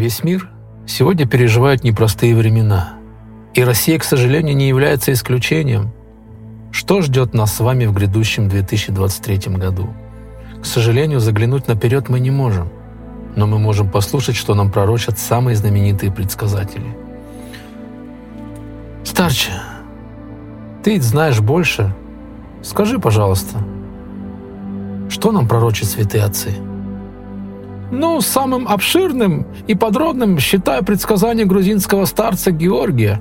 Весь мир сегодня переживает непростые времена. И Россия, к сожалению, не является исключением. Что ждет нас с вами в грядущем 2023 году? К сожалению, заглянуть наперед мы не можем, но мы можем послушать, что нам пророчат самые знаменитые предсказатели. Старче, ты знаешь больше. Скажи, пожалуйста, что нам пророчат святые отцы? Ну, самым обширным и подробным считаю предсказание грузинского старца Георгия,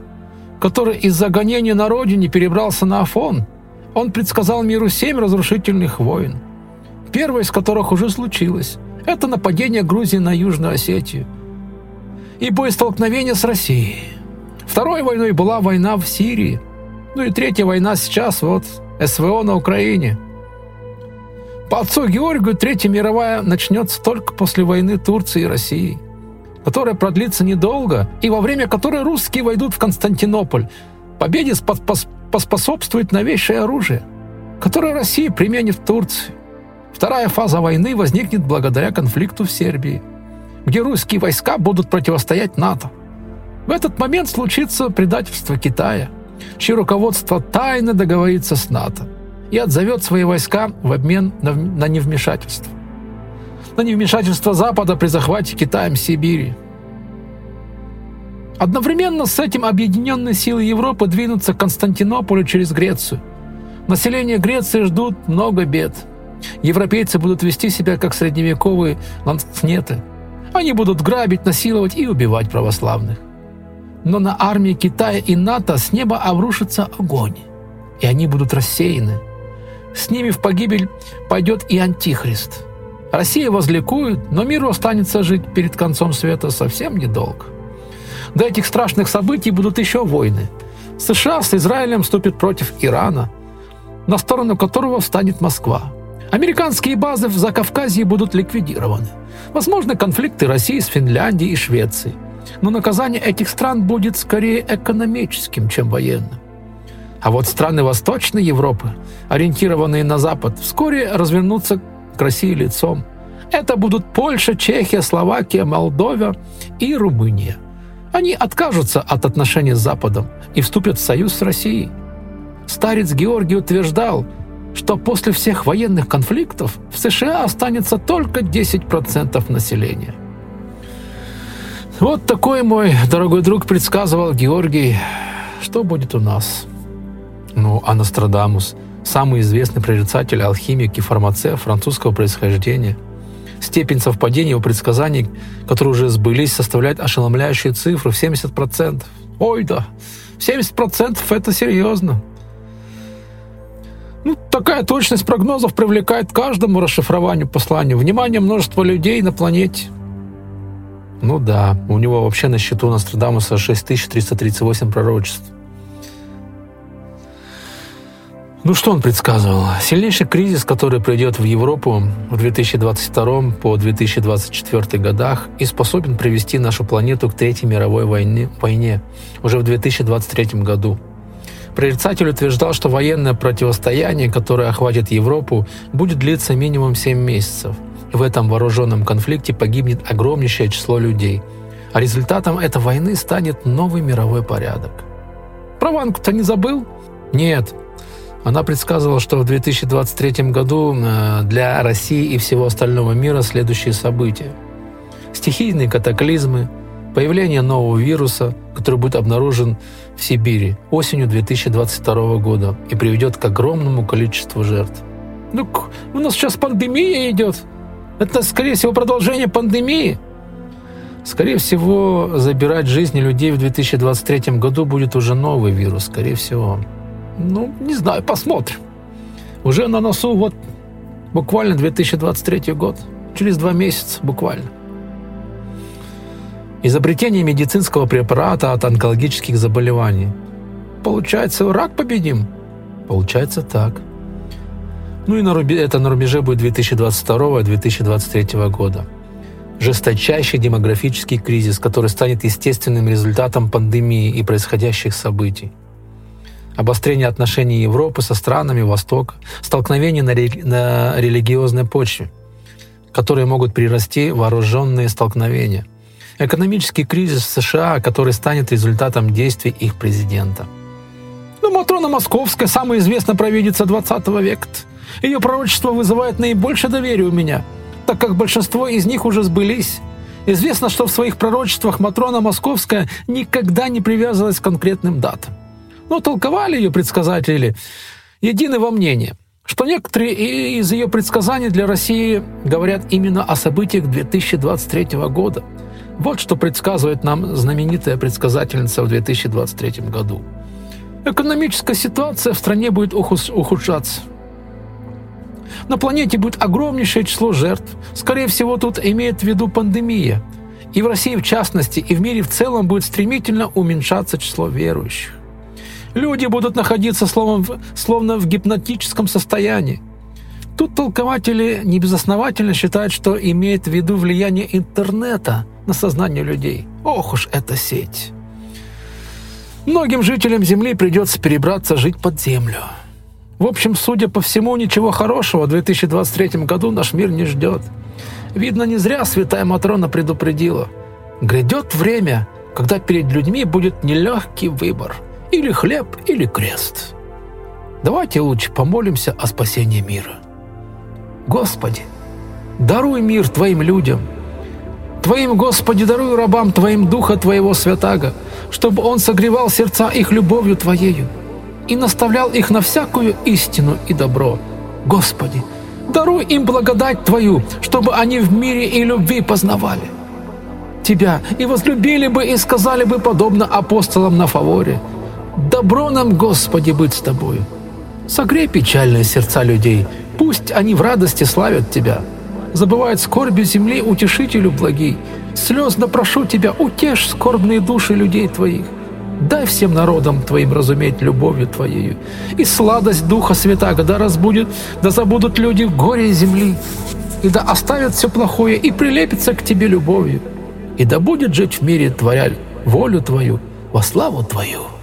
который из-за гонения на родине перебрался на Афон. Он предсказал миру семь разрушительных войн, первая из которых уже случилась. Это нападение Грузии на Южную Осетию и боестолкновение с Россией. Второй войной была война в Сирии. Ну и третья война сейчас, вот, СВО на Украине – по отцу Георгию Третья мировая начнется только после войны Турции и России, которая продлится недолго и во время которой русские войдут в Константинополь. Победе поспособствует новейшее оружие, которое Россия применит в Турции. Вторая фаза войны возникнет благодаря конфликту в Сербии, где русские войска будут противостоять НАТО. В этот момент случится предательство Китая, чье руководство тайно договорится с НАТО – и отзовет свои войска в обмен на, на невмешательство. На невмешательство Запада при захвате Китаем Сибири. Одновременно с этим объединенные силы Европы двинутся к Константинополю через Грецию. Население Греции ждут много бед. Европейцы будут вести себя как средневековые ланцнеты. Они будут грабить, насиловать и убивать православных. Но на армии Китая и НАТО с неба обрушится огонь, и они будут рассеяны – с ними в погибель пойдет и Антихрист. Россия возликует, но миру останется жить перед концом света совсем недолго. До этих страшных событий будут еще войны. США с Израилем вступят против Ирана, на сторону которого встанет Москва. Американские базы в Закавказье будут ликвидированы. Возможны конфликты России с Финляндией и Швецией. Но наказание этих стран будет скорее экономическим, чем военным. А вот страны Восточной Европы, ориентированные на Запад, вскоре развернутся к России лицом. Это будут Польша, Чехия, Словакия, Молдова и Румыния. Они откажутся от отношений с Западом и вступят в союз с Россией. Старец Георгий утверждал, что после всех военных конфликтов в США останется только 10% населения. Вот такой мой дорогой друг предсказывал Георгий, что будет у нас. Ну, а самый известный прорицатель, алхимик и фармацевт французского происхождения. Степень совпадения его предсказаний, которые уже сбылись, составляет ошеломляющую цифру в 70%. Ой, да, 70% – это серьезно. Ну, такая точность прогнозов привлекает каждому расшифрованию послания. Внимание множества людей на планете. Ну да, у него вообще на счету Нострадамуса 6338 пророчеств. Ну что он предсказывал? Сильнейший кризис, который придет в Европу в 2022 по 2024 годах и способен привести нашу планету к Третьей мировой войне, войне уже в 2023 году. Прорицатель утверждал, что военное противостояние, которое охватит Европу, будет длиться минимум 7 месяцев. В этом вооруженном конфликте погибнет огромнейшее число людей. А результатом этой войны станет новый мировой порядок. Про Ванку-то не забыл? Нет, она предсказывала, что в 2023 году э, для России и всего остального мира следующие события. Стихийные катаклизмы, появление нового вируса, который будет обнаружен в Сибири осенью 2022 года и приведет к огромному количеству жертв. Ну, у нас сейчас пандемия идет. Это, скорее всего, продолжение пандемии. Скорее всего, забирать жизни людей в 2023 году будет уже новый вирус, скорее всего. Ну, не знаю, посмотрим. Уже на носу вот буквально 2023 год. Через два месяца буквально. Изобретение медицинского препарата от онкологических заболеваний. Получается, рак победим? Получается так. Ну и на рубе, это на рубеже будет 2022-2023 года. Жесточайший демографический кризис, который станет естественным результатом пандемии и происходящих событий обострение отношений Европы со странами Востока, столкновения на, рели- на религиозной почве, которые могут прирасти вооруженные столкновения. экономический кризис в США, который станет результатом действий их президента. Но ну, Матрона Московская – самая известная провидица 20 века. Ее пророчество вызывает наибольшее доверие у меня, так как большинство из них уже сбылись. Известно, что в своих пророчествах Матрона Московская никогда не привязывалась к конкретным датам. Но толковали ее предсказатели едины во мнении, что некоторые из ее предсказаний для России говорят именно о событиях 2023 года. Вот что предсказывает нам знаменитая предсказательница в 2023 году. Экономическая ситуация в стране будет ухудшаться. На планете будет огромнейшее число жертв. Скорее всего, тут имеет в виду пандемия. И в России в частности, и в мире в целом будет стремительно уменьшаться число верующих. Люди будут находиться словно, словно в гипнотическом состоянии. Тут толкователи небезосновательно считают, что имеет в виду влияние интернета на сознание людей. Ох уж эта сеть! Многим жителям Земли придется перебраться жить под землю. В общем, судя по всему, ничего хорошего в 2023 году наш мир не ждет. Видно, не зря святая Матрона предупредила. Грядет время, когда перед людьми будет нелегкий выбор. Или хлеб, или крест. Давайте лучше помолимся о спасении мира. Господи, даруй мир Твоим людям. Твоим, Господи, даруй рабам Твоим Духа Твоего Святаго, чтобы Он согревал сердца их любовью Твоею и наставлял их на всякую истину и добро. Господи, даруй им благодать Твою, чтобы они в мире и любви познавали Тебя и возлюбили бы и сказали бы подобно апостолам на фаворе. Добро нам, Господи, быть с Тобою. Согрей печальные сердца людей, пусть они в радости славят Тебя. Забывают скорби земли утешителю благий. Слезно прошу Тебя, утешь скорбные души людей Твоих. Дай всем народам Твоим разуметь любовью Твоею. И сладость Духа Святаго да разбудит, да забудут люди горе земли, и да оставят все плохое и прилепятся к Тебе любовью. И да будет жить в мире Творя волю Твою во славу Твою.